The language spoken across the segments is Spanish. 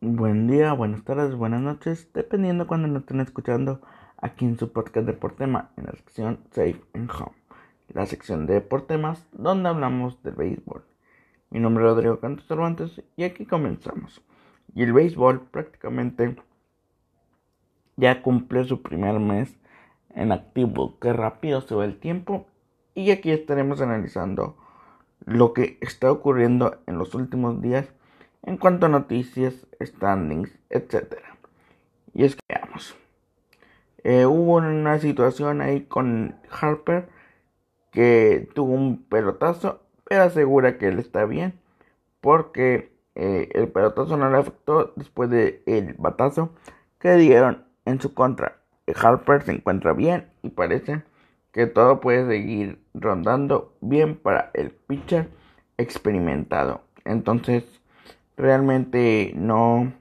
Buen día, buenas tardes, buenas noches, dependiendo cuando nos estén escuchando aquí en su podcast de Deportema, en la sección Safe and Home, la sección de Deportemas donde hablamos del béisbol. Mi nombre es Rodrigo Cantos Cervantes y aquí comenzamos. Y el béisbol prácticamente ya cumple su primer mes en activo, que rápido se va el tiempo y aquí estaremos analizando lo que está ocurriendo en los últimos días en cuanto a noticias, standings, etc. Y es que veamos. Eh, hubo una situación ahí con Harper que tuvo un pelotazo, pero asegura que él está bien porque eh, el pelotazo no le afectó después del el batazo que dieron en su contra. Harper se encuentra bien y parece que todo puede seguir rondando bien para el pitcher experimentado. Entonces, realmente no,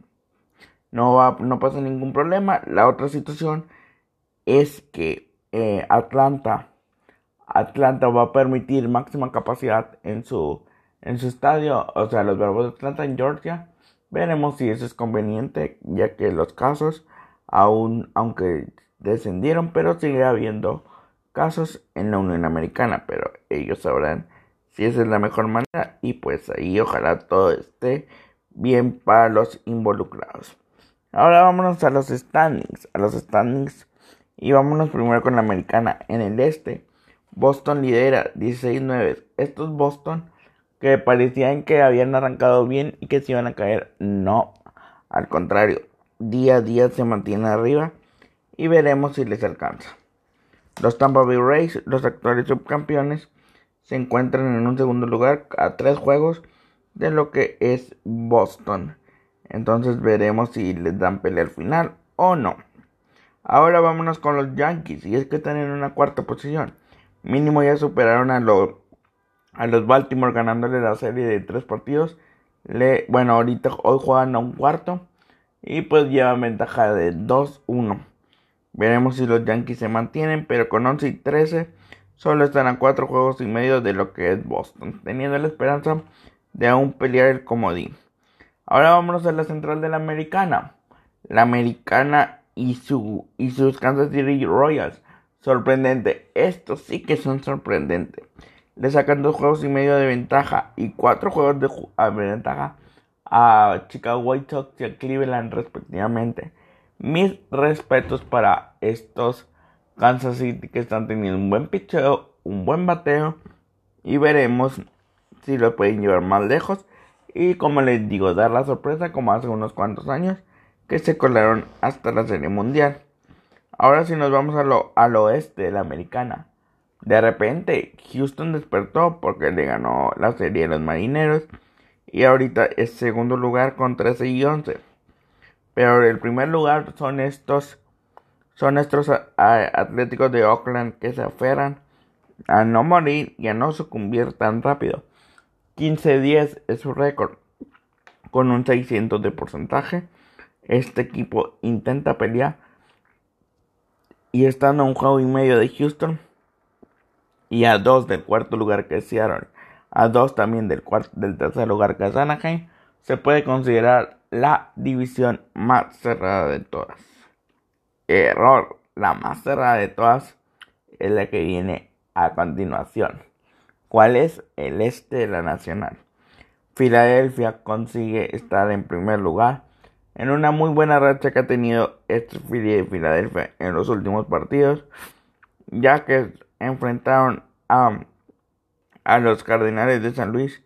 no, va, no pasa ningún problema. La otra situación es que eh, Atlanta, Atlanta va a permitir máxima capacidad en su, en su estadio, o sea, los Bravos de Atlanta en Georgia. Veremos si eso es conveniente, ya que los casos aún, aunque descendieron, pero sigue habiendo casos en la Unión Americana, pero ellos sabrán si esa es la mejor manera y pues ahí ojalá todo esté bien para los involucrados. Ahora vámonos a los standings, a los standings y vámonos primero con la americana en el este. Boston lidera 16-9. Estos Boston que parecían que habían arrancado bien y que se iban a caer, no, al contrario, día a día se mantiene arriba y veremos si les alcanza. Los Tampa Bay Rays, los actuales subcampeones, se encuentran en un segundo lugar a tres juegos de lo que es Boston. Entonces veremos si les dan pelea al final o no. Ahora vámonos con los Yankees. Y es que están en una cuarta posición. Mínimo ya superaron a los, a los Baltimore ganándole la serie de tres partidos. Le, bueno, ahorita hoy juegan a un cuarto. Y pues llevan ventaja de 2-1. Veremos si los Yankees se mantienen. Pero con 11 y 13 solo están a cuatro juegos y medio de lo que es Boston. Teniendo la esperanza de aún pelear el comodín. Ahora vámonos a la central de la americana. La americana y, su, y sus Kansas City Royals. Sorprendente. Estos sí que son sorprendentes. Le sacan dos juegos y medio de ventaja y cuatro juegos de, ventaja a Chicago White Sox y a Cleveland respectivamente. Mis respetos para estos Kansas City que están teniendo un buen picheo, un buen bateo y veremos si lo pueden llevar más lejos. Y como les digo, dar la sorpresa como hace unos cuantos años que se colaron hasta la serie mundial. Ahora si nos vamos a lo, al oeste de la americana. De repente Houston despertó porque le ganó la serie de los marineros. Y ahorita es segundo lugar con 13 y 11. Pero el primer lugar son estos son estos atléticos de Oakland que se aferran a no morir y a no sucumbir tan rápido. 15-10 es su récord. Con un 600 de porcentaje, este equipo intenta pelear. Y estando a un juego y medio de Houston. Y a dos del cuarto lugar que es. A dos también del, cuarto, del tercer lugar que es Anaheim. Se puede considerar la división más cerrada de todas. Error. La más cerrada de todas es la que viene a continuación. ¿Cuál es el este de la nacional? Filadelfia consigue estar en primer lugar en una muy buena racha que ha tenido este de Filadelfia en los últimos partidos, ya que enfrentaron a, a los Cardenales de San Luis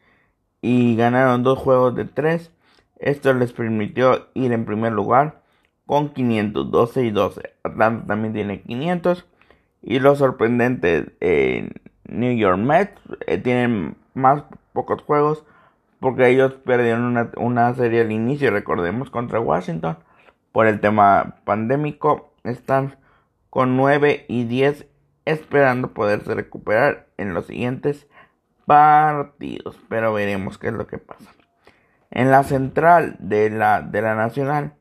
y ganaron dos juegos de tres. Esto les permitió ir en primer lugar con 512 y 12. Atlanta también tiene 500. Y lo sorprendente en New York Mets eh, tienen más pocos juegos porque ellos perdieron una, serie al inicio, recordemos, contra Washington por el tema pandémico. Están con 9 y 10 esperando poderse recuperar en los siguientes partidos, pero veremos qué es lo que pasa. En la central de la, de la nacional,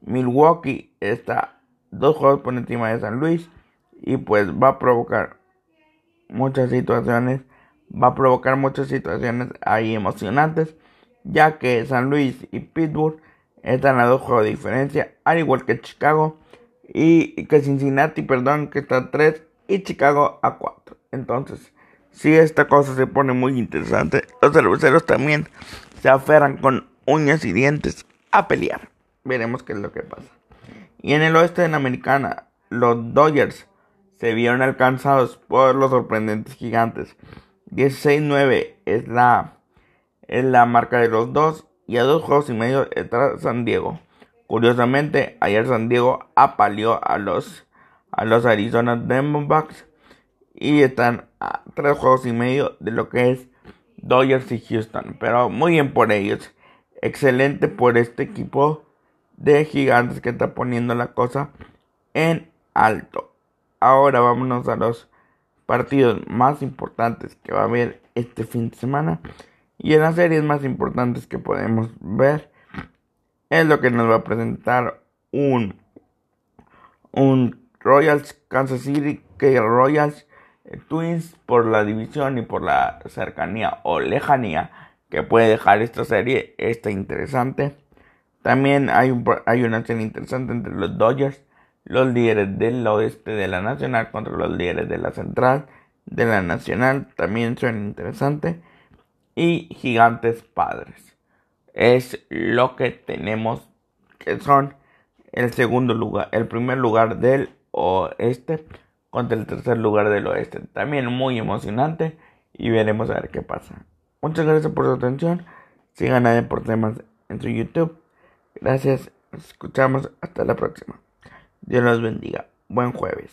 Milwaukee está dos juegos por encima de San Luis y pues va a provocar muchas situaciones, va a provocar muchas situaciones ahí emocionantes, ya que San Luis y Pittsburgh Están a dos juegos de diferencia, al igual que Chicago y que Cincinnati, perdón, que está a 3 y Chicago a 4. Entonces, si esta cosa se pone muy interesante, los cerveceros también se aferran con uñas y dientes a pelear. Veremos qué es lo que pasa. Y en el oeste de la americana, los Dodgers se vieron alcanzados por los sorprendentes gigantes. 16-9 es la, es la marca de los dos y a dos juegos y medio está San Diego. Curiosamente, ayer San Diego apaleó a los, a los Arizona Diamondbacks y están a tres juegos y medio de lo que es Dodgers y Houston. Pero muy bien por ellos. Excelente por este equipo de gigantes que está poniendo la cosa en alto. Ahora vámonos a los partidos más importantes que va a haber este fin de semana. Y en las series más importantes que podemos ver es lo que nos va a presentar un, un Royals Kansas City que Royals eh, Twins por la división y por la cercanía o lejanía que puede dejar esta serie está interesante. También hay, un, hay una serie interesante entre los Dodgers, los líderes del oeste de la Nacional contra los líderes de la Central de la Nacional. También suena interesante. Y Gigantes Padres. Es lo que tenemos que son el segundo lugar, el primer lugar del oeste contra el tercer lugar del oeste. También muy emocionante y veremos a ver qué pasa. Muchas gracias por su atención. Sigan a Deportemas en su YouTube. Gracias. Nos escuchamos hasta la próxima. Dios los bendiga. Buen jueves.